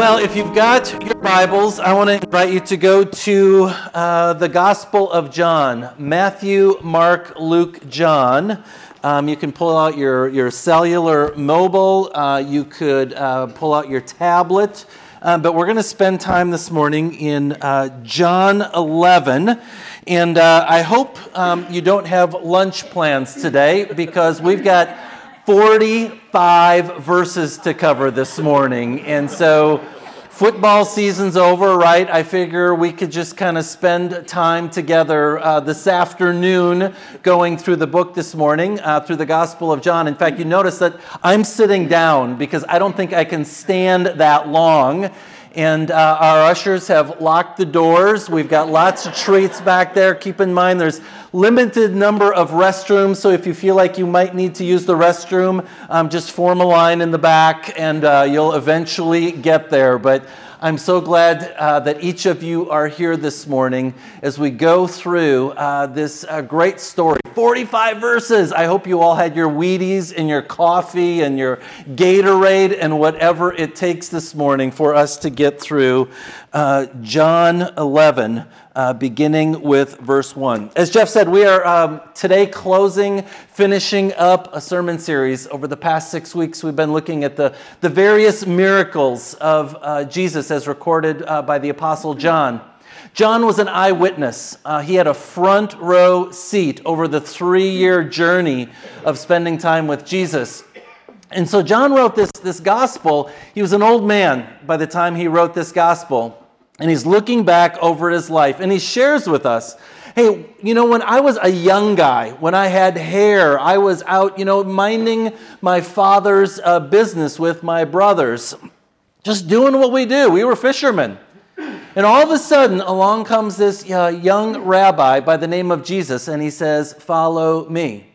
Well, if you've got your Bibles, I want to invite you to go to uh, the Gospel of John Matthew, Mark, Luke, John. Um, you can pull out your, your cellular mobile, uh, you could uh, pull out your tablet. Um, but we're going to spend time this morning in uh, John 11. And uh, I hope um, you don't have lunch plans today because we've got 45 verses to cover this morning. And so football season's over, right? I figure we could just kind of spend time together uh, this afternoon going through the book this morning, uh, through the Gospel of John. In fact, you notice that I'm sitting down because I don't think I can stand that long. And uh, our ushers have locked the doors. We've got lots of treats back there. Keep in mind there's limited number of restrooms, so if you feel like you might need to use the restroom, um, just form a line in the back and uh, you'll eventually get there. But I'm so glad uh, that each of you are here this morning as we go through uh, this uh, great story. 45 verses. I hope you all had your Wheaties and your coffee and your Gatorade and whatever it takes this morning for us to get through uh, John 11 uh, beginning with verse 1. As Jeff said, we are um, today closing, finishing up a sermon series. Over the past six weeks, we've been looking at the, the various miracles of uh, Jesus as recorded uh, by the Apostle John. John was an eyewitness. Uh, he had a front row seat over the three year journey of spending time with Jesus. And so John wrote this, this gospel. He was an old man by the time he wrote this gospel. And he's looking back over his life and he shares with us hey, you know, when I was a young guy, when I had hair, I was out, you know, minding my father's uh, business with my brothers, just doing what we do. We were fishermen. And all of a sudden, along comes this uh, young rabbi by the name of Jesus, and he says, Follow me.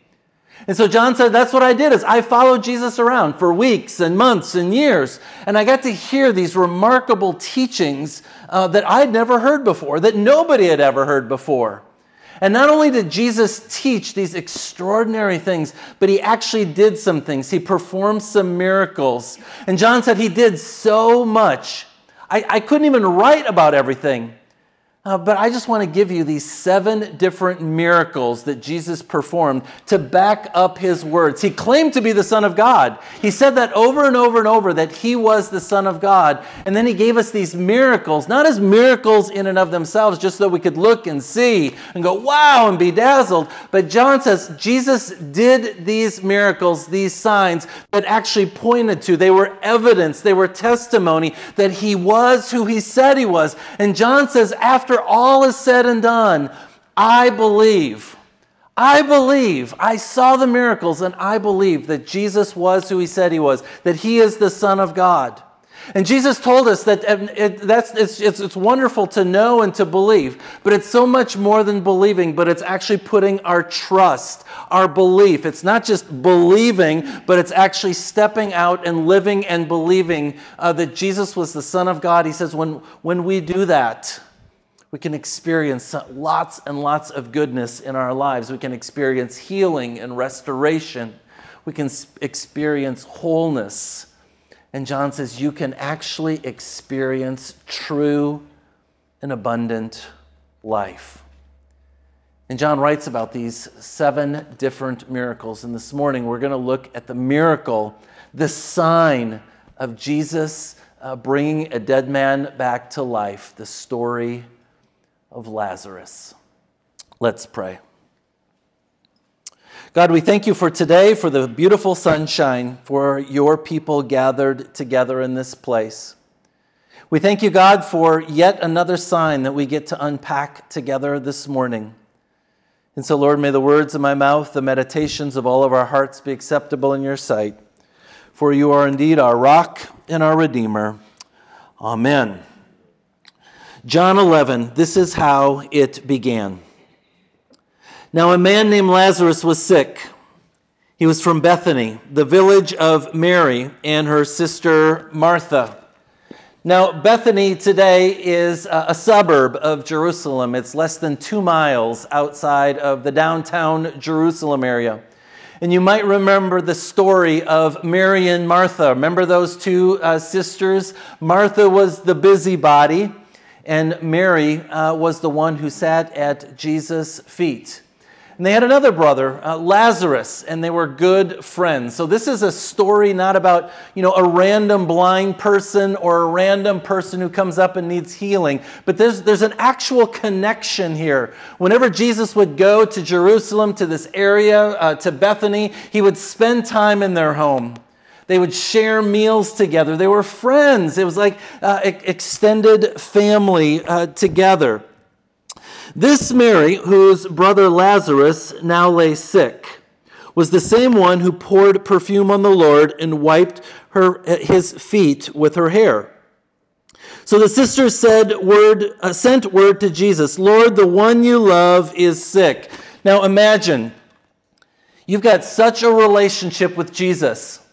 And so John said, that's what I did is I followed Jesus around for weeks and months and years. And I got to hear these remarkable teachings uh, that I'd never heard before, that nobody had ever heard before. And not only did Jesus teach these extraordinary things, but he actually did some things. He performed some miracles. And John said he did so much. I, I couldn't even write about everything. Uh, but I just want to give you these seven different miracles that Jesus performed to back up his words. He claimed to be the Son of God. He said that over and over and over that he was the Son of God. And then he gave us these miracles, not as miracles in and of themselves, just so we could look and see and go, wow, and be dazzled. But John says Jesus did these miracles, these signs that actually pointed to, they were evidence, they were testimony that he was who he said he was. And John says, after after all is said and done, I believe. I believe. I saw the miracles and I believe that Jesus was who he said he was, that he is the Son of God. And Jesus told us that it, that's, it's, it's, it's wonderful to know and to believe, but it's so much more than believing, but it's actually putting our trust, our belief. It's not just believing, but it's actually stepping out and living and believing uh, that Jesus was the Son of God. He says, when, when we do that, we can experience lots and lots of goodness in our lives. We can experience healing and restoration. We can experience wholeness. And John says you can actually experience true and abundant life. And John writes about these seven different miracles. And this morning we're going to look at the miracle, the sign of Jesus uh, bringing a dead man back to life, the story of Lazarus. Let's pray. God, we thank you for today, for the beautiful sunshine, for your people gathered together in this place. We thank you, God, for yet another sign that we get to unpack together this morning. And so, Lord, may the words of my mouth, the meditations of all of our hearts be acceptable in your sight. For you are indeed our rock and our Redeemer. Amen. John 11, this is how it began. Now, a man named Lazarus was sick. He was from Bethany, the village of Mary and her sister Martha. Now, Bethany today is a suburb of Jerusalem. It's less than two miles outside of the downtown Jerusalem area. And you might remember the story of Mary and Martha. Remember those two uh, sisters? Martha was the busybody, and Mary uh, was the one who sat at Jesus' feet. And they had another brother, uh, Lazarus, and they were good friends. So this is a story not about, you know, a random blind person or a random person who comes up and needs healing, but there's, there's an actual connection here. Whenever Jesus would go to Jerusalem, to this area, uh, to Bethany, he would spend time in their home. They would share meals together. They were friends. It was like uh, extended family uh, together. This Mary, whose brother Lazarus now lay sick, was the same one who poured perfume on the Lord and wiped her, his feet with her hair. So the sisters said word, uh, sent word to Jesus, Lord, the one you love is sick. Now imagine, you've got such a relationship with Jesus.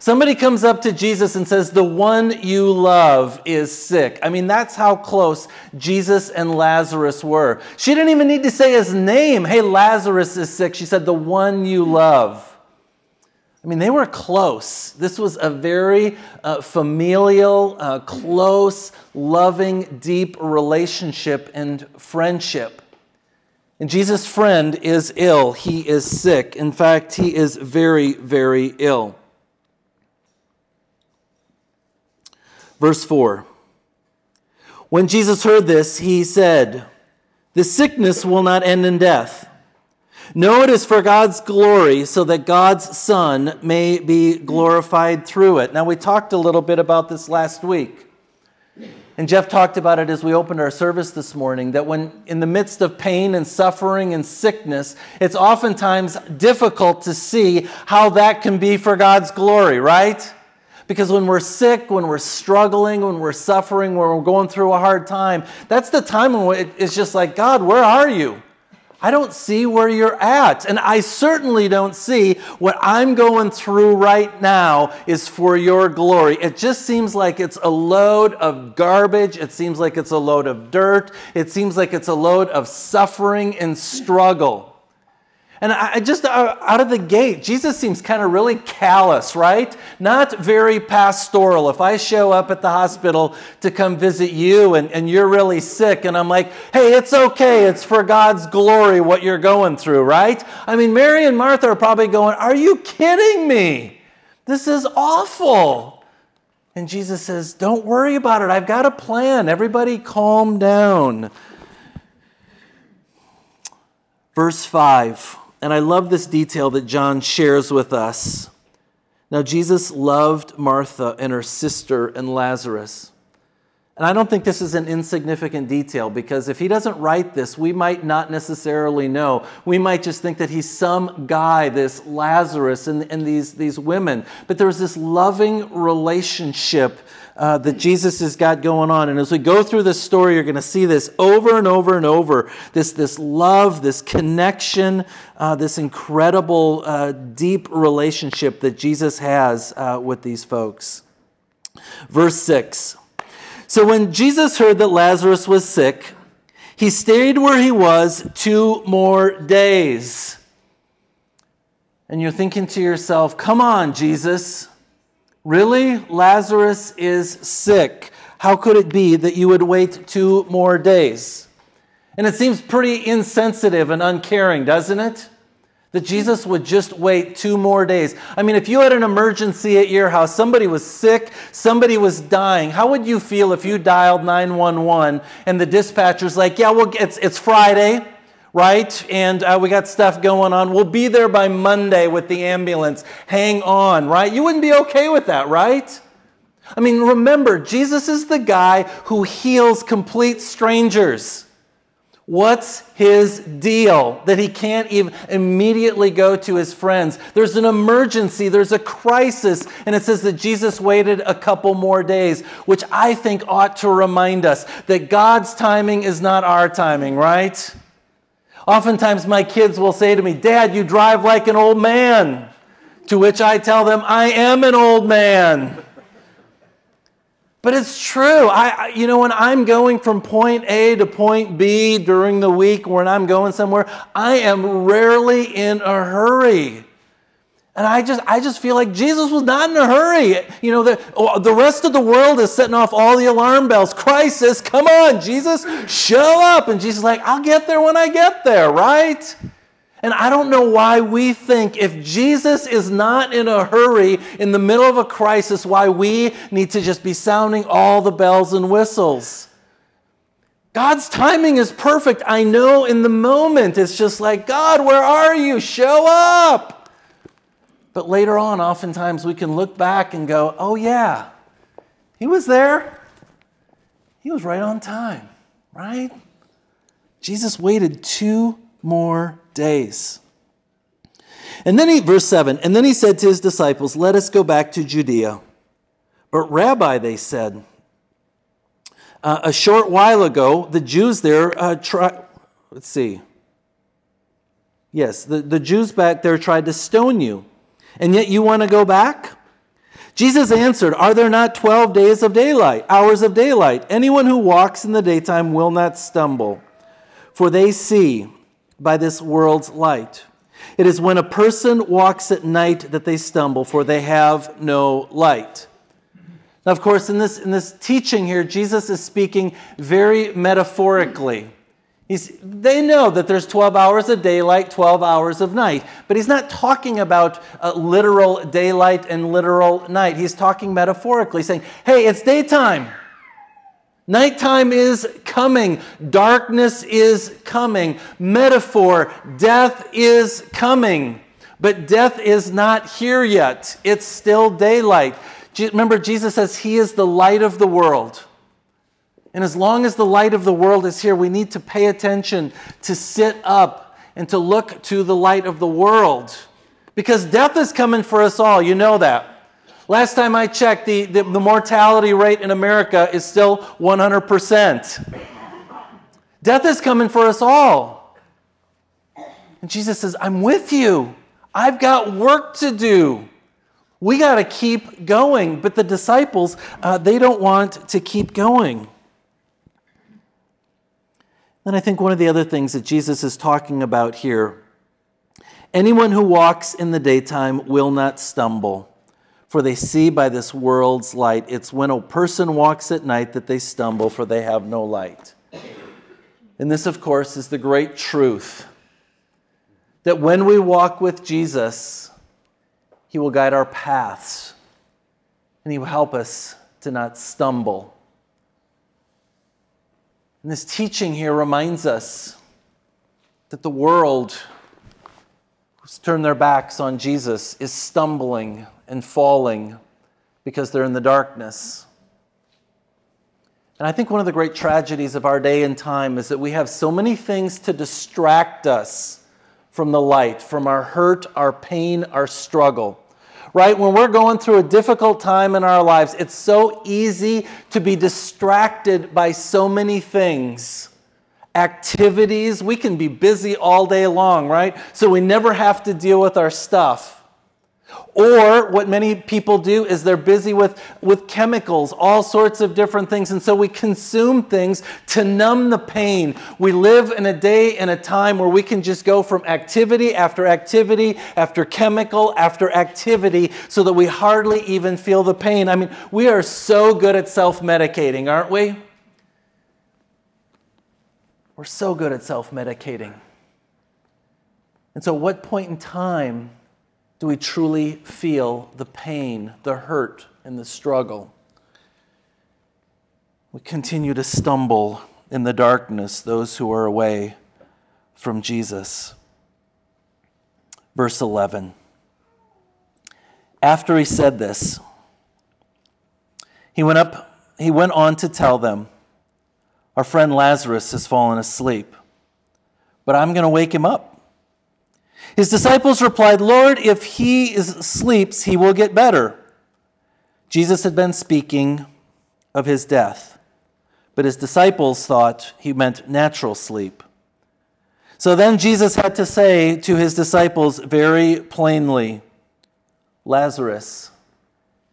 Somebody comes up to Jesus and says, The one you love is sick. I mean, that's how close Jesus and Lazarus were. She didn't even need to say his name. Hey, Lazarus is sick. She said, The one you love. I mean, they were close. This was a very uh, familial, uh, close, loving, deep relationship and friendship. And Jesus' friend is ill. He is sick. In fact, he is very, very ill. Verse 4 When Jesus heard this, he said, The sickness will not end in death. No, it is for God's glory, so that God's Son may be glorified through it. Now, we talked a little bit about this last week. And Jeff talked about it as we opened our service this morning that when in the midst of pain and suffering and sickness, it's oftentimes difficult to see how that can be for God's glory, right? Because when we're sick, when we're struggling, when we're suffering, when we're going through a hard time, that's the time when it's just like, God, where are you? I don't see where you're at. And I certainly don't see what I'm going through right now is for your glory. It just seems like it's a load of garbage. It seems like it's a load of dirt. It seems like it's a load of suffering and struggle. And I just uh, out of the gate, Jesus seems kind of really callous, right? Not very pastoral. If I show up at the hospital to come visit you and, and you're really sick, and I'm like, hey, it's okay, it's for God's glory what you're going through, right? I mean, Mary and Martha are probably going, are you kidding me? This is awful. And Jesus says, don't worry about it. I've got a plan. Everybody calm down. Verse 5. And I love this detail that John shares with us. Now, Jesus loved Martha and her sister and Lazarus. And I don't think this is an insignificant detail because if he doesn't write this, we might not necessarily know. We might just think that he's some guy, this Lazarus, and, and these, these women. But there's this loving relationship uh, that Jesus has got going on. And as we go through this story, you're going to see this over and over and over this, this love, this connection, uh, this incredible, uh, deep relationship that Jesus has uh, with these folks. Verse 6 So when Jesus heard that Lazarus was sick, he stayed where he was two more days. And you're thinking to yourself, come on, Jesus. Really? Lazarus is sick. How could it be that you would wait two more days? And it seems pretty insensitive and uncaring, doesn't it? That Jesus would just wait two more days. I mean, if you had an emergency at your house, somebody was sick, somebody was dying, how would you feel if you dialed 911 and the dispatcher's like, yeah, well, it's, it's Friday right? And uh, we got stuff going on. We'll be there by Monday with the ambulance. Hang on, right? You wouldn't be okay with that, right? I mean, remember, Jesus is the guy who heals complete strangers. What's his deal that he can't even immediately go to his friends? There's an emergency, there's a crisis, and it says that Jesus waited a couple more days, which I think ought to remind us that God's timing is not our timing, right? Oftentimes, my kids will say to me, Dad, you drive like an old man. To which I tell them, I am an old man. But it's true. I, you know, when I'm going from point A to point B during the week or when I'm going somewhere, I am rarely in a hurry. And I just, I just feel like Jesus was not in a hurry. You know, the, oh, the rest of the world is setting off all the alarm bells. Crisis, come on, Jesus, show up. And Jesus is like, I'll get there when I get there, right? And I don't know why we think if Jesus is not in a hurry in the middle of a crisis, why we need to just be sounding all the bells and whistles. God's timing is perfect. I know in the moment it's just like, God, where are you? Show up. But later on, oftentimes we can look back and go, oh, yeah, he was there. He was right on time, right? Jesus waited two more days. And then he, verse 7, and then he said to his disciples, Let us go back to Judea. But, Rabbi, they said, uh, a short while ago, the Jews there uh, tried, let's see. Yes, the, the Jews back there tried to stone you and yet you want to go back? Jesus answered, Are there not 12 days of daylight, hours of daylight? Anyone who walks in the daytime will not stumble, for they see by this world's light. It is when a person walks at night that they stumble, for they have no light. Now, of course, in this, in this teaching here, Jesus is speaking very metaphorically. He's, they know that there's 12 hours of daylight, 12 hours of night. But he's not talking about uh, literal daylight and literal night. He's talking metaphorically, saying, hey, it's daytime. Nighttime is coming. Darkness is coming. Metaphor, death is coming. But death is not here yet. It's still daylight. Remember, Jesus says he is the light of the world. And as long as the light of the world is here, we need to pay attention, to sit up, and to look to the light of the world. Because death is coming for us all. You know that. Last time I checked, the, the, the mortality rate in America is still 100%. Death is coming for us all. And Jesus says, I'm with you. I've got work to do. We got to keep going. But the disciples, uh, they don't want to keep going. And I think one of the other things that Jesus is talking about here anyone who walks in the daytime will not stumble, for they see by this world's light. It's when a person walks at night that they stumble, for they have no light. And this, of course, is the great truth that when we walk with Jesus, He will guide our paths and He will help us to not stumble and this teaching here reminds us that the world who's turned their backs on Jesus is stumbling and falling because they're in the darkness. And I think one of the great tragedies of our day and time is that we have so many things to distract us from the light, from our hurt, our pain, our struggle right? When we're going through a difficult time in our lives, it's so easy to be distracted by so many things. Activities, we can be busy all day long, right? So we never have to deal with our stuff. Or what many people do is they're busy with, with chemicals, all sorts of different things. And so we consume things to numb the pain. We live in a day and a time where we can just go from activity after activity after chemical after activity so that we hardly even feel the pain. I mean, we are so good at self medicating, aren't we? We're so good at self medicating. And so, what point in time do we truly feel the pain, the hurt, and the struggle? We continue to stumble in the darkness, those who are away from Jesus. Verse 11. After he said this, he went up, he went on to tell them, Our friend Lazarus has fallen asleep, but I'm going to wake him up. His disciples replied, Lord, if he is, sleeps, he will get better. Jesus had been speaking of his death, but his disciples thought he meant natural sleep. So then Jesus had to say to his disciples very plainly, Lazarus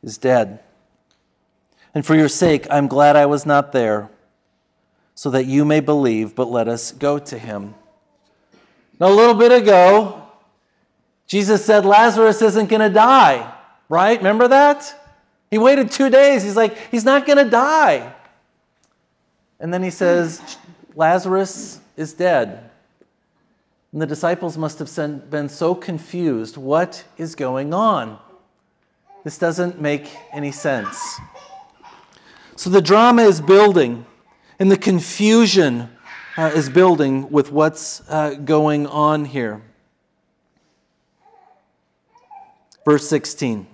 is dead. And for your sake, I'm glad I was not there, so that you may believe, but let us go to him. Now, a little bit ago, Jesus said Lazarus isn't going to die, right? Remember that? He waited two days. He's like, he's not going to die. And then he says, Lazarus is dead. And the disciples must have been so confused. What is going on? This doesn't make any sense. So the drama is building, and the confusion uh, is building with what's uh, going on here. Verse 16.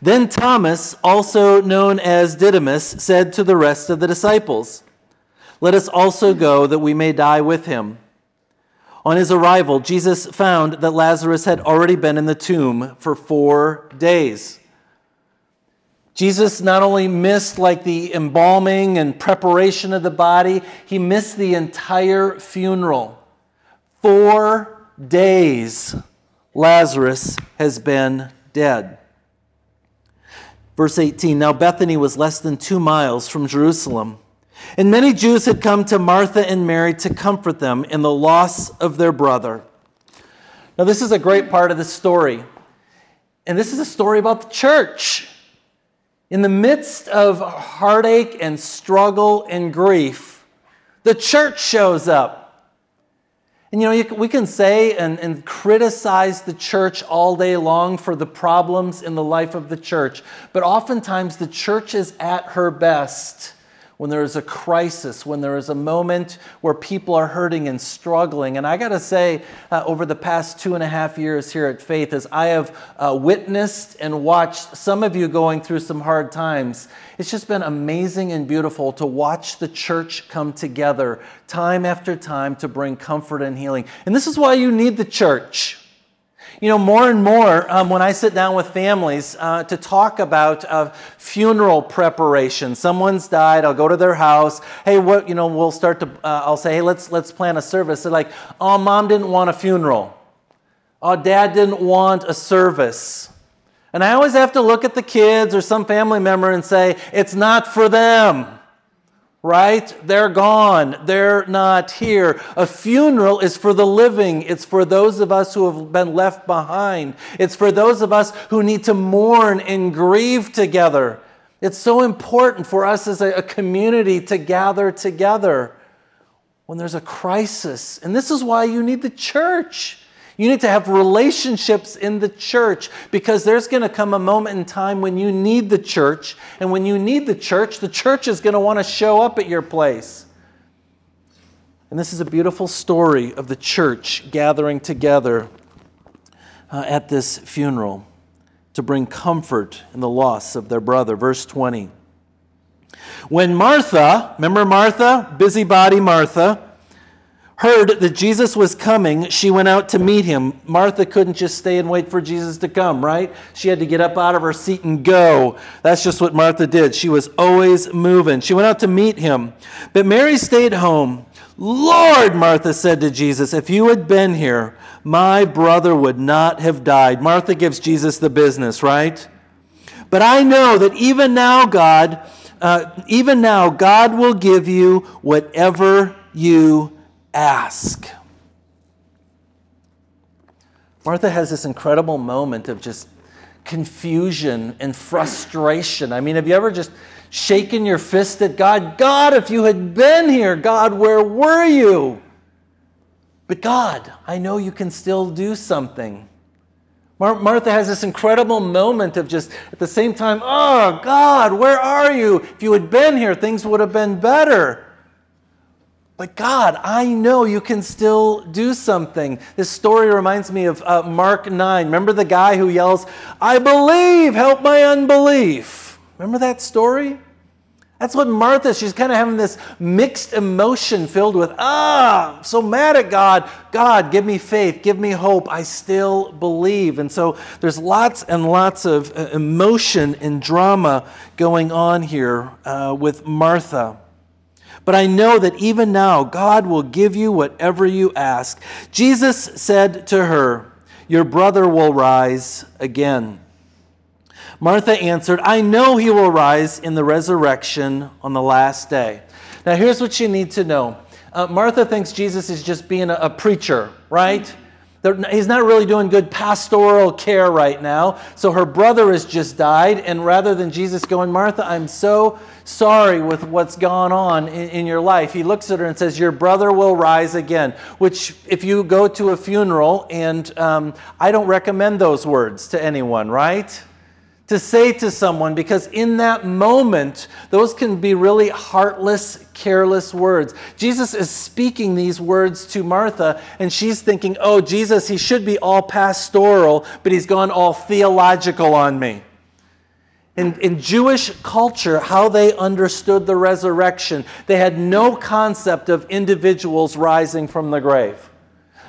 Then Thomas, also known as Didymus, said to the rest of the disciples, Let us also go that we may die with him. On his arrival, Jesus found that Lazarus had already been in the tomb for four days. Jesus not only missed like the embalming and preparation of the body, he missed the entire funeral. Four days Lazarus has been dead. Verse 18 Now Bethany was less than two miles from Jerusalem. And many Jews had come to Martha and Mary to comfort them in the loss of their brother. Now, this is a great part of the story. And this is a story about the church. In the midst of heartache and struggle and grief, the church shows up. And you know, we can say and, and criticize the church all day long for the problems in the life of the church, but oftentimes the church is at her best when there is a crisis, when there is a moment where people are hurting and struggling. And I got to say, uh, over the past two and a half years here at Faith, as I have uh, witnessed and watched some of you going through some hard times, it's just been amazing and beautiful to watch the church come together time after time to bring comfort and healing. And this is why you need the church. You know, more and more um, when I sit down with families uh, to talk about uh, funeral preparation, someone's died, I'll go to their house. Hey, what, you know, we'll start to, uh, I'll say, hey, let's, let's plan a service. They're like, oh, mom didn't want a funeral. Oh, dad didn't want a service. And I always have to look at the kids or some family member and say, it's not for them right? They're gone. They're not here. A funeral is for the living, it's for those of us who have been left behind, it's for those of us who need to mourn and grieve together. It's so important for us as a, community to gather together when there's a crisis. And this is why you need the church. You need to have relationships in the church because there's going to come a moment in time when you need the church. And when you need the church, the church is going to want to show up at your place. And this is a beautiful story of the church gathering together uh, at this funeral to bring comfort in the loss of their brother. Verse 20. When Martha, remember Martha, busybody Martha, heard that Jesus was coming, she went out to meet him. Martha couldn't just stay and wait for Jesus to come, right? She had to get up out of her seat and go. That's just what Martha did. She was always moving. She went out to meet him. But Mary stayed home. Lord, Martha said to Jesus, if you had been here, my brother would not have died. Martha gives Jesus the business, right? But I know that even now, God, uh, even now, God will give you whatever you ask. Martha has this incredible moment of just confusion and frustration. I mean, have you ever just shaken your fist at God? God, if you had been here, God, where were you? But God, I know you can still do something. Mar- Martha has this incredible moment of just at the same time, oh, God, where are you? If you had been here, things would have been better. But God, I know you can still do something. This story reminds me of uh, Mark 9. Remember the guy who yells, I believe, help my unbelief? Remember that story? That's what Martha, she's kind of having this mixed emotion filled with, ah, I'm so mad at God. God, give me faith, give me hope. I still believe. And so there's lots and lots of uh, emotion and drama going on here uh, with Martha. But I know that even now, God will give you whatever you ask. Jesus said to her, Your brother will rise again. Martha answered, I know he will rise in the resurrection on the last day. Now, here's what you need to know uh, Martha thinks Jesus is just being a, a preacher, right? He's not really doing good pastoral care right now. So her brother has just died. And rather than Jesus going, Martha, I'm so sorry with what's gone on in, in, your life, he looks at her and says, Your brother will rise again. Which, if you go to a funeral, and um, I don't recommend those words to anyone, right? To say to someone because in that moment, those can be really heartless, careless words. Jesus is speaking these words to Martha, and she's thinking, oh, Jesus, he should be all pastoral, but he's gone all theological on me. In, in Jewish culture, how they understood the resurrection, they had no concept of individuals rising from the grave.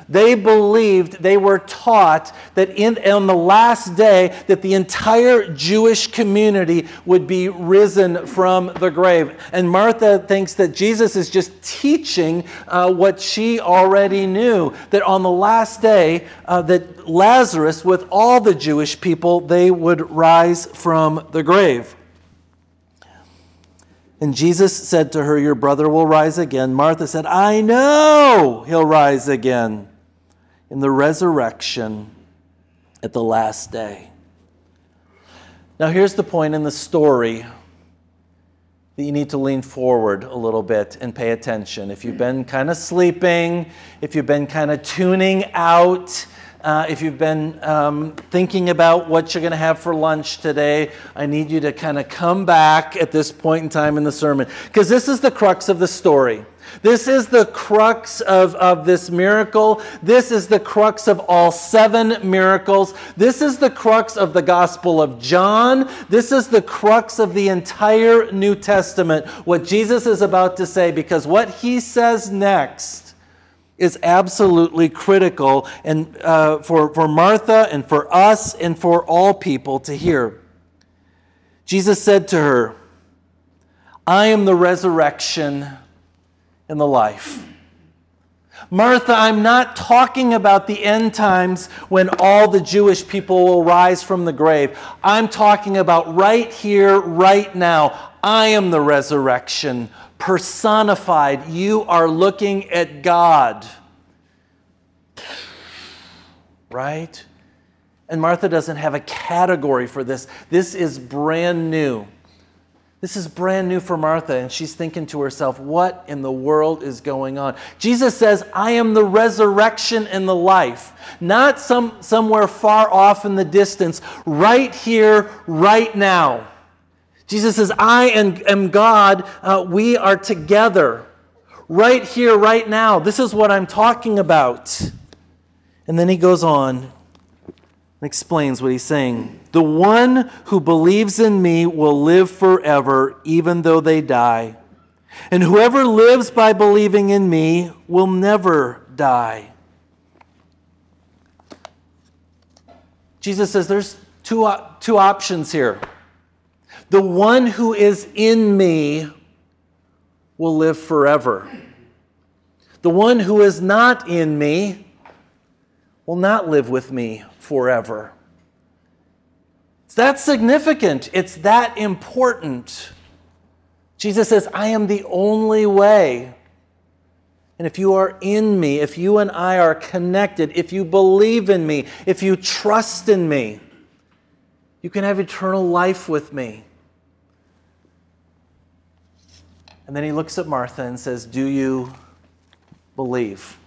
They believed, they were taught that in, on the last day that the entire Jewish community would be risen from the grave. And Martha thinks that Jesus is just teaching uh, what she already knew, that on the last day uh, that Lazarus, with all the Jewish people, they would rise from the grave. And Jesus said to her, Your brother will rise again. Martha said, I know he'll rise again in the resurrection at the last day. Now, here's the point in the story that you need to lean forward a little bit and pay attention. If you've been kind of sleeping, if you've been kind of tuning out, uh, if you've been um, thinking about what you're going to have for lunch today, I need you to kind of come back at this point in time in the sermon because this is the crux of the story. This is the crux of, of this miracle. This is the crux of all seven miracles. This is the crux of the Gospel of John. This is the crux of the entire New Testament, what Jesus is about to say, because what he says next is absolutely critical and, uh, for, for Martha and for us and for all people to hear. Jesus said to her, I am the resurrection in the life. Martha, I'm not talking about the end times when all the Jewish people will rise from the grave. I'm talking about right here, right now. I am the resurrection personified. You are looking at God. Right? And Martha doesn't have a category for this. This is brand new. This is brand new for Martha, and she's thinking to herself, What in the world is going on? Jesus says, I am the resurrection and the life. Not some, somewhere far off in the distance, right here, right now. Jesus says, I am, God. Uh, we are together, right here, right now. This is what I'm talking about. And then he goes on and explains what he's saying. The one who believes in me will live forever, even though they die. And whoever lives by believing in me will never die. Jesus says there's two, two options here. The one who is in me will live forever. The one who is not in me will not live with me forever. It's that significant. It's that important. Jesus says, I am the only way. And if you are in me, if you and I are connected, if you believe in me, if you trust in me, you can have eternal life with me. And then he looks at Martha and says, Do you believe?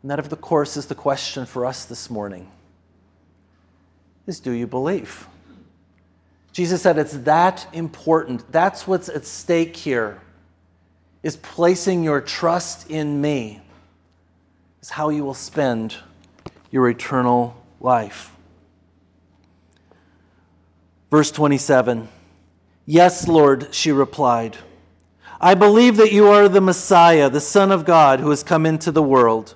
And that, of course, is the question for us this morning is do you believe? Jesus said it's that important. That's what's at stake here. Is placing your trust in me is how you will spend your eternal life. Verse 27 Yes, Lord, she replied. I believe that you are the Messiah, the Son of God, who has come into the world.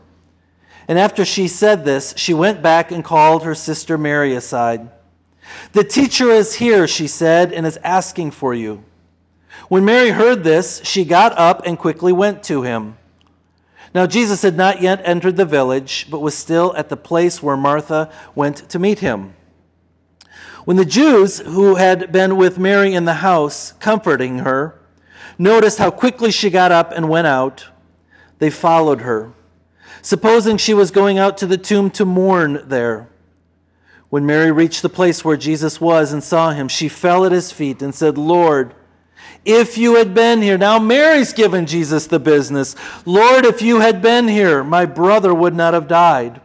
And after she said this, she went back and called her sister Mary aside. The teacher is here, she said, and is asking for you. When Mary heard this, she got up and quickly went to him. Now, Jesus had not yet entered the village, but was still at the place where Martha went to meet him. When the Jews who had been with Mary in the house, comforting her, noticed how quickly she got up and went out, they followed her supposing she was going out to the tomb to mourn there. When Mary reached the place where Jesus was and saw him, she fell at his feet and said, Lord, if you had been here. Now, Mary's given Jesus the business. Lord, if you had been here, my brother would not have died.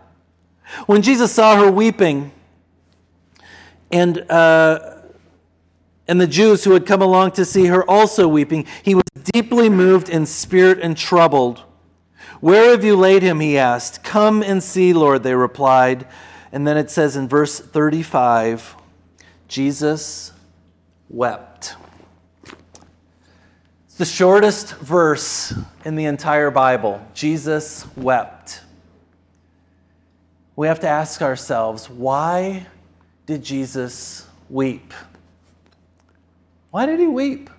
When Jesus saw her weeping, and, uh, and the Jews who had come along to see her also weeping, he was deeply moved in spirit and troubled. Where have you laid him? He asked. Come and see, Lord, they replied. And then it says in verse 35 Jesus wept. It's the shortest verse in the entire Bible. Jesus wept. We have to ask ourselves why did Jesus weep? Why did he weep?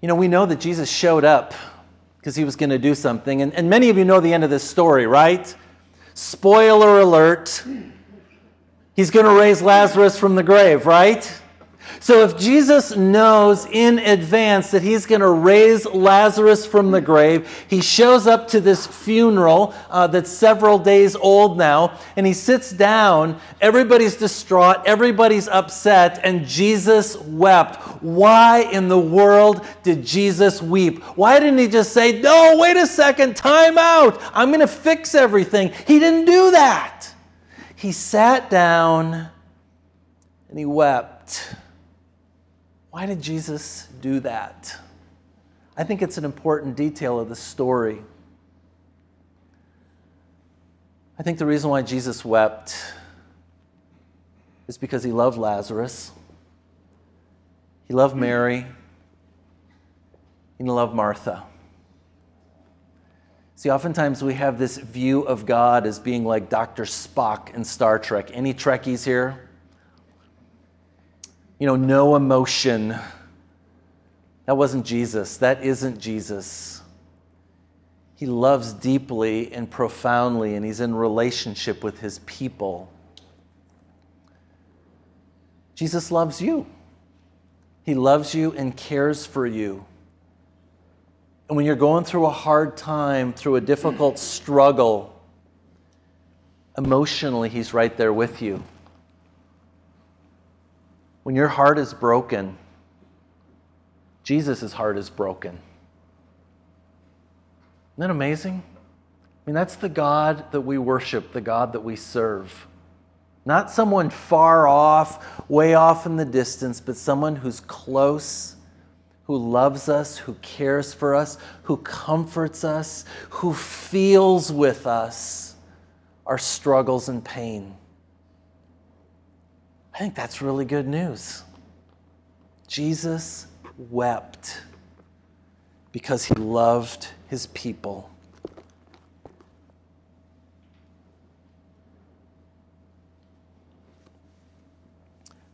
You know, we know that Jesus showed up because he was going to do something. And, and many of you know the end of this story, right? Spoiler alert. He's going to raise Lazarus from the grave, right? So if Jesus knows in advance that he's going to raise Lazarus from the grave, he shows up to this funeral uh, that's several days old now, and he sits down. Everybody's distraught, everybody's upset, and Jesus wept. Why in the world did Jesus weep? Why didn't he just say, No, wait a second, time out, I'm going to fix everything? He didn't do that. He sat down and he wept. Why did Jesus do that? I think it's an important detail of the story. I think the reason why Jesus wept is because he loved Lazarus, he loved Mary, and he loved Martha. See, oftentimes we have this view of God as being like Dr. Spock in Star Trek. Any Trekkies here? You know, no emotion. That wasn't Jesus. That isn't Jesus. He loves deeply and profoundly, and he's in relationship with his people. Jesus loves you. He loves you and cares for you. And when you're going through a hard time, through a difficult struggle, emotionally, he's right there with you when your heart is broken, Jesus' heart is broken. Isn't that amazing? I mean, that's the God that we worship, the God that we serve. Not someone far off, way off in the distance, but someone who's close, who loves us, who cares for us, who comforts us, who feels with us our struggles and pain. I think that's really good news. Jesus wept because he loved his people.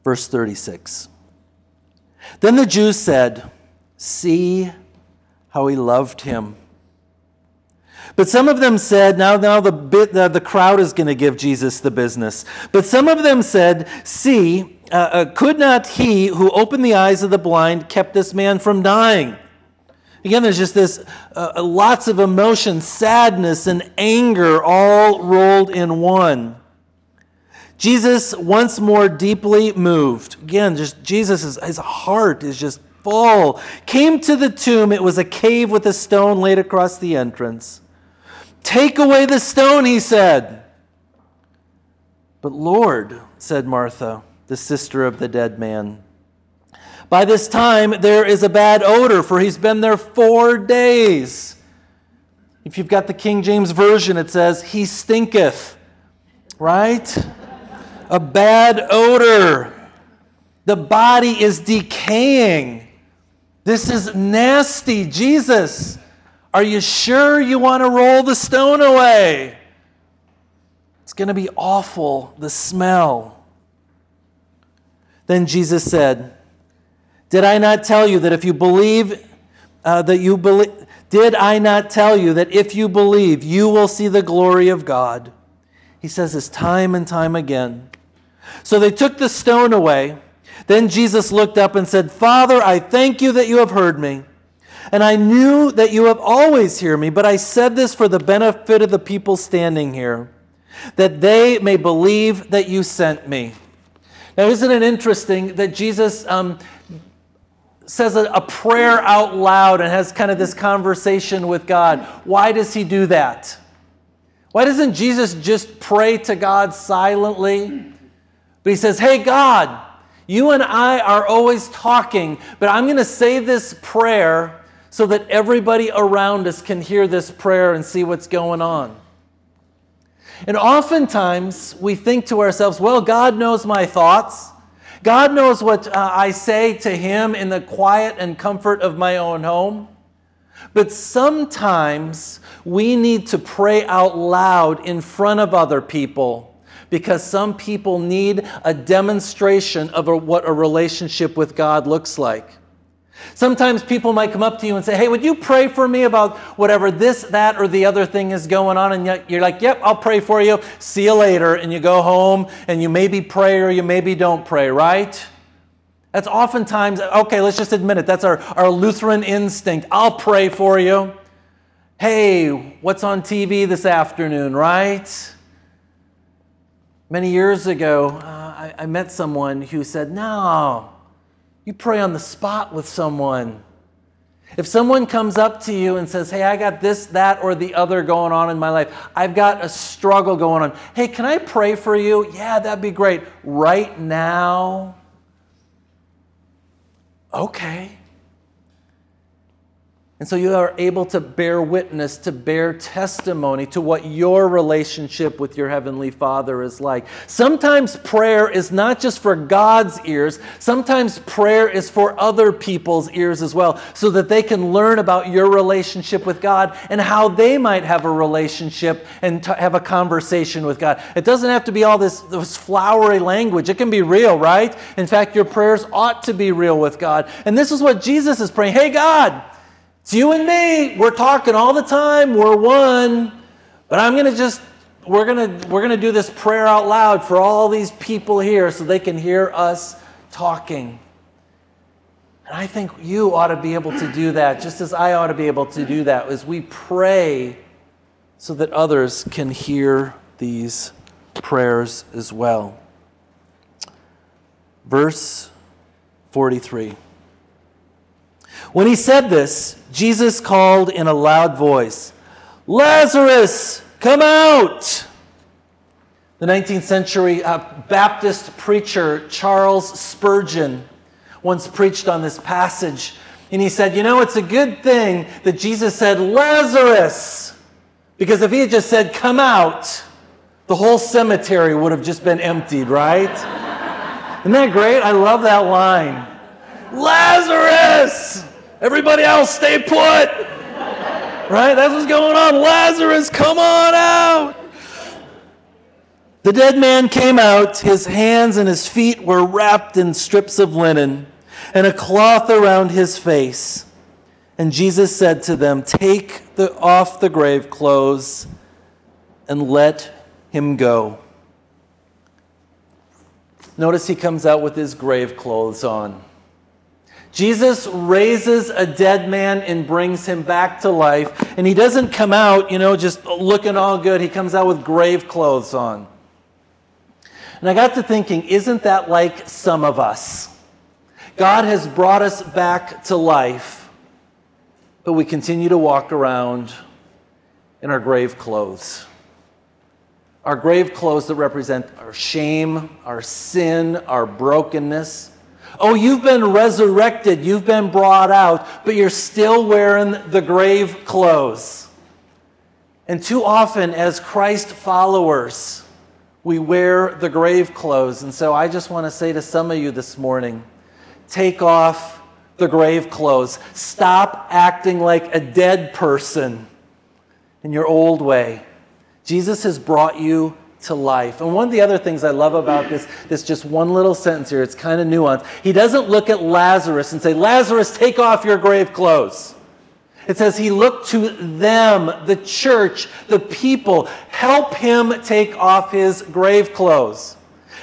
Verse 36. Then the Jews said, See how he loved him. But some of them said, now, now the, bit, the, the crowd is going to give Jesus the business. But some of them said, See, uh, uh, could not he who opened the eyes of the blind kept this man from dying? Again, there's just this uh, uh lots of emotion, sadness, and anger all rolled in one. Jesus, once more deeply moved, again, just Jesus' his heart is just full, came to the tomb. It was a cave with a stone laid across the entrance. Take away the stone, he said. But Lord, said Martha, the sister of the dead man, by this time there is a bad odor, for he's been there four days. If you've got the King James Version, it says, He stinketh, right? a bad odor. The body is decaying. This is nasty. Jesus, are you sure you want to roll the stone away? It's going to be awful, the smell. Then Jesus said, Did I not tell you that if you believe, uh, that you believe, did I not tell you that if you believe, you will see the glory of God? He says this time and time again. So they took the stone away. Then Jesus looked up and said, Father, I thank you that you have heard me. And I knew that you have always heard me, but I said this for the benefit of the people standing here, that they may believe that you sent me. Now, isn't it interesting that Jesus um, says a, a prayer out loud and has kind of this conversation with God? Why does he do that? Why doesn't Jesus just pray to God silently? But he says, Hey, God, you and I are always talking, but I'm going to say this prayer so that everybody around us can hear this prayer and see what's going on. And oftentimes we think to ourselves, well, God knows my thoughts. God knows what uh, I say to Him in the quiet and comfort of my own home. But sometimes we need to pray out loud in front of other people because some people need a demonstration of a, what a relationship with God looks like. Sometimes people might come up to you and say, Hey, would you pray for me about whatever this, that, or the other thing is going on? And you're like, Yep, I'll pray for you. See you later. And you go home and you maybe pray or you maybe don't pray, right? That's oftentimes, okay, let's just admit it. That's our, our Lutheran instinct. I'll pray for you. Hey, what's on TV this afternoon, right? Many years ago, uh, I, I met someone who said, No, you pray on the spot with someone. If someone comes up to you and says, Hey, I got this, that, or the other going on in my life, I've got a struggle going on. Hey, can I pray for you? Yeah, that'd be great. Right now? Okay. And so you are able to bear witness, to bear testimony to what your relationship with your Heavenly Father is like. Sometimes prayer is not just for God's ears, sometimes prayer is for other people's ears as well, so that they can learn about your relationship with God and how they might have a relationship and have a conversation with God. It doesn't have to be all this, this flowery language, it can be real, right? In fact, your prayers ought to be real with God. And this is what Jesus is praying Hey, God, it's you and me. We're talking all the time. We're one. But I'm going to just we're going to we're going to do this prayer out loud for all these people here so they can hear us talking. And I think you ought to be able to do that just as I ought to be able to do that as we pray so that others can hear these prayers as well. Verse 43. When he said this, Jesus called in a loud voice, Lazarus, come out! The 19th century uh, Baptist preacher Charles Spurgeon once preached on this passage. And he said, You know, it's a good thing that Jesus said, Lazarus, because if he had just said, Come out, the whole cemetery would have just been emptied, right? Isn't that great? I love that line. Lazarus! Everybody else, stay put. Right? That's what's going on. Lazarus, come on out. The dead man came out. His hands and his feet were wrapped in strips of linen and a cloth around his face. And Jesus said to them, Take the, off the grave clothes and let him go. Notice he comes out with his grave clothes on. Jesus raises a dead man and brings him back to life. And he doesn't come out, you know, just looking all good. He comes out with grave clothes on. And I got to thinking, isn't that like some of us? God has brought us back to life, but we continue to walk around in our grave clothes. Our grave clothes that represent our shame, our sin, our brokenness. Oh, you've been resurrected, you've been brought out, but you're still wearing the grave clothes. And too often, as Christ followers, we wear the grave clothes. And so I just want to say to some of you this morning take off the grave clothes. Stop acting like a dead person in your old way. Jesus has brought you to life. And one of the other things I love about this, this just one little sentence here, it's kind of nuanced. He doesn't look at Lazarus and say, Lazarus, take off your grave clothes. It says he looked to them, the church, the people, help him take off his grave clothes.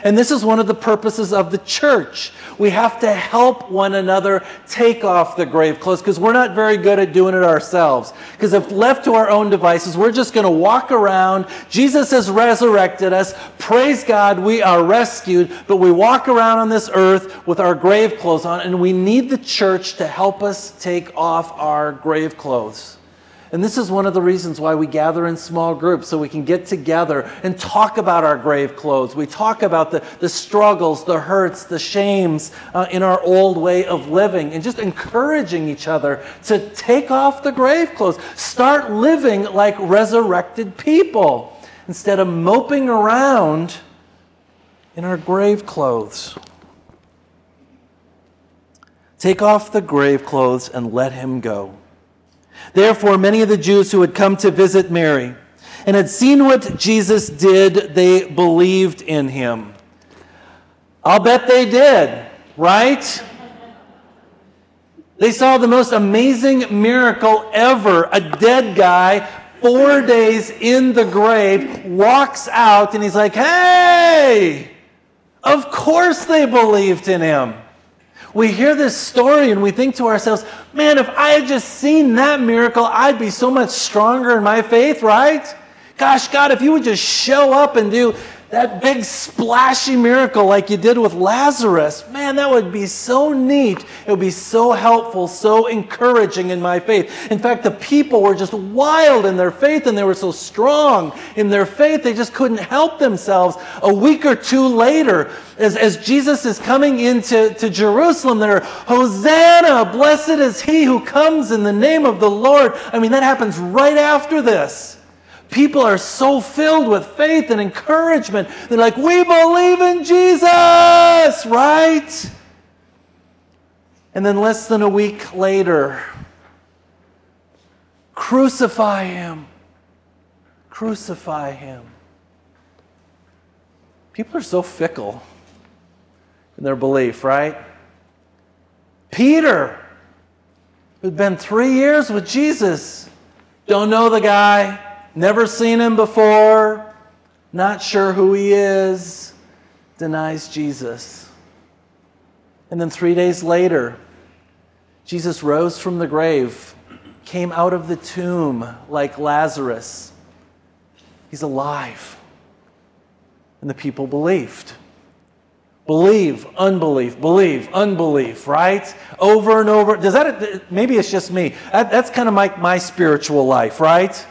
And this is one of the purposes of the church. We have to help one another take off the grave clothes because we're not very good at doing it ourselves. Because if left to our own devices, we're just going to walk around. Jesus has resurrected us. Praise God, we are rescued, but we walk around on this earth with our grave clothes on, and we need the church to help us take off our grave clothes. And this is one of the reasons why we gather in small groups, so we can get together and talk about our grave clothes. We talk about the, the struggles, the hurts, the shames uh, in our old way of living, and just encouraging each other to take off the grave clothes. Start living like resurrected people instead of moping around in our grave clothes. Take off the grave clothes and let him go. Therefore, many of the Jews who had come to visit Mary and had seen what Jesus did, they believed in him. I'll bet they did, right? They saw the most amazing miracle ever. A dead guy, four days in the grave, walks out and he's like, hey! Of course they believed in him. We hear this story and we think to ourselves, man, if I had just seen that miracle, I'd be so much stronger in my faith, right? Gosh, God, if you would just show up and do that big splashy miracle like you did with Lazarus, man, that would be so neat. It would be so helpful, so encouraging in my faith. In fact, the people were just wild in their faith and they were so strong in their faith, they just couldn't help themselves. A week or two later, as, as Jesus is coming into to Jerusalem, they're, Hosanna, blessed is he who comes in the name of the Lord. I mean, that happens right after this. People are so filled with faith and encouragement. They're like, we believe in Jesus, right? And then less than a week later, crucify him. Crucify him. People are so fickle in their belief, right? Peter, who'd been three years with Jesus, don't know the guy, never seen him before, not sure who he is, denies Jesus. And then three days later, Jesus rose from the grave, came out of the tomb like Lazarus. He's alive. And the people believed. Believe, unbelief, believe, unbelief, right? Over and over. Does that, maybe it's just me. That, that's kind of my, my spiritual life, right?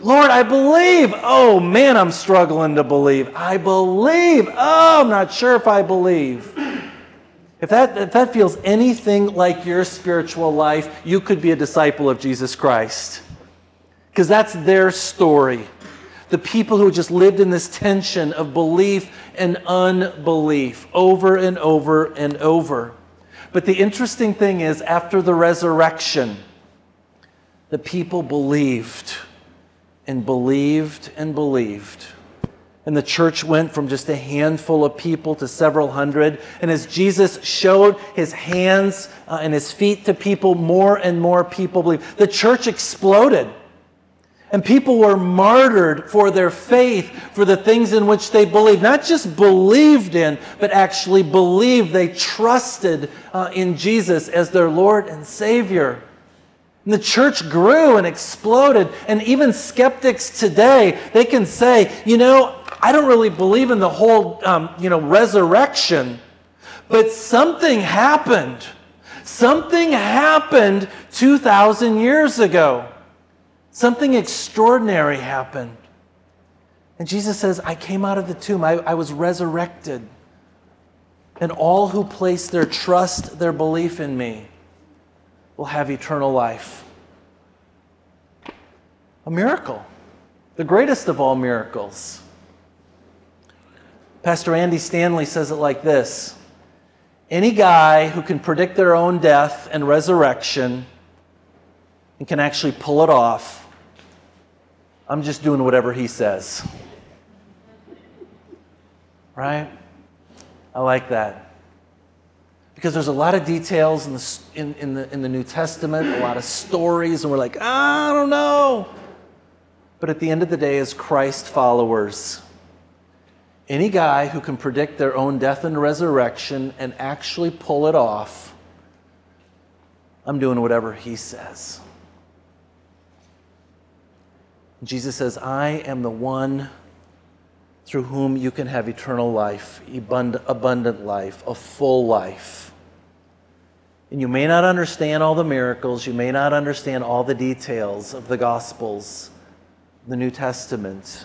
Lord, I believe. Oh man, I'm struggling to believe. I believe. Oh, I'm not sure if I believe. If that, if that feels anything like your spiritual life, you could be a disciple of Jesus Christ. Because that's their story. The people who just lived in this tension of belief and unbelief over and over and over. But the interesting thing is, after the resurrection, the people believed and believed and believed. And the church went from just a handful of people to several hundred. And as Jesus showed his hands uh, and his feet to people, more and more people believed. The church exploded. And people were martyred for their faith, for the things in which they believed. Not just believed in, but actually believed. They trusted uh, in Jesus as their Lord and Savior. And the church grew and exploded. And even skeptics today, they can say, you know, I don't really believe in the whole, um, you know, resurrection, but something happened. Something happened 2,000 years ago. Something extraordinary happened. And Jesus says, I came out of the tomb, I, I was resurrected. And all who place their trust, their belief in me, will have eternal life. A miracle, the greatest of all miracles. Pastor Andy Stanley says it like this Any guy who can predict their own death and resurrection and can actually pull it off, I'm just doing whatever he says. Right? I like that because there's a lot of details in the, in, in, the, in the New Testament, a lot of stories, and we're like, I don't know. But at the end of the day, as Christ followers, Any guy who can predict their own death and resurrection and actually pull it off, I'm doing whatever he says. Jesus says, I am the one through whom you can have eternal life, abundant life, a full life. And you may not understand all the miracles, you may not understand all the details of the Gospels, the New Testament.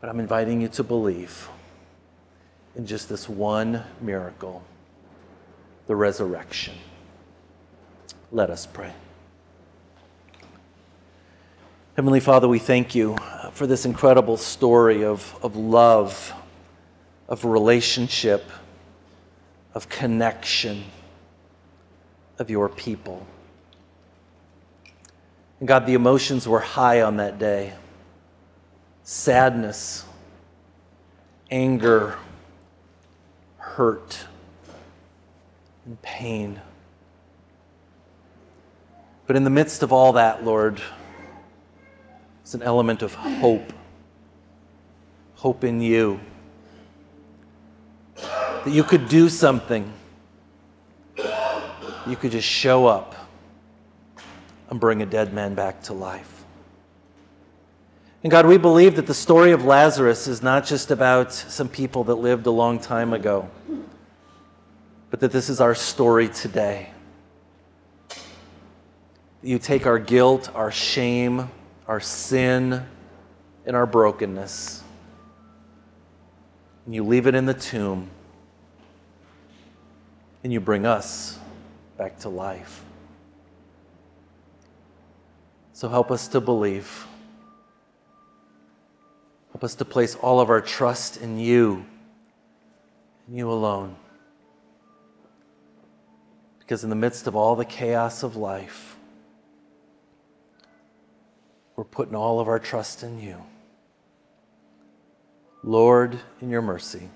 But I'm inviting you to believe in just this one miracle the resurrection. Let us pray. Heavenly Father, we thank you for this incredible story of, of love, of relationship, of connection of your people. And God, the emotions were high on that day sadness, anger, hurt, and pain. But in the midst of all that, Lord, it's an element of hope. Hope in you. That you could do something. You could just show up and bring a dead man back to life. And God, we believe that the story of Lazarus is not just about some people that lived a long time ago, but that this is our story today. You take our guilt, our shame, our sin, and our brokenness, and you leave it in the tomb, and you bring us back to life. So help us to believe. Help us to place all of our trust in you, in you alone. Because in the midst of all the chaos of life, we're putting all of our trust in you. Lord, in your mercy.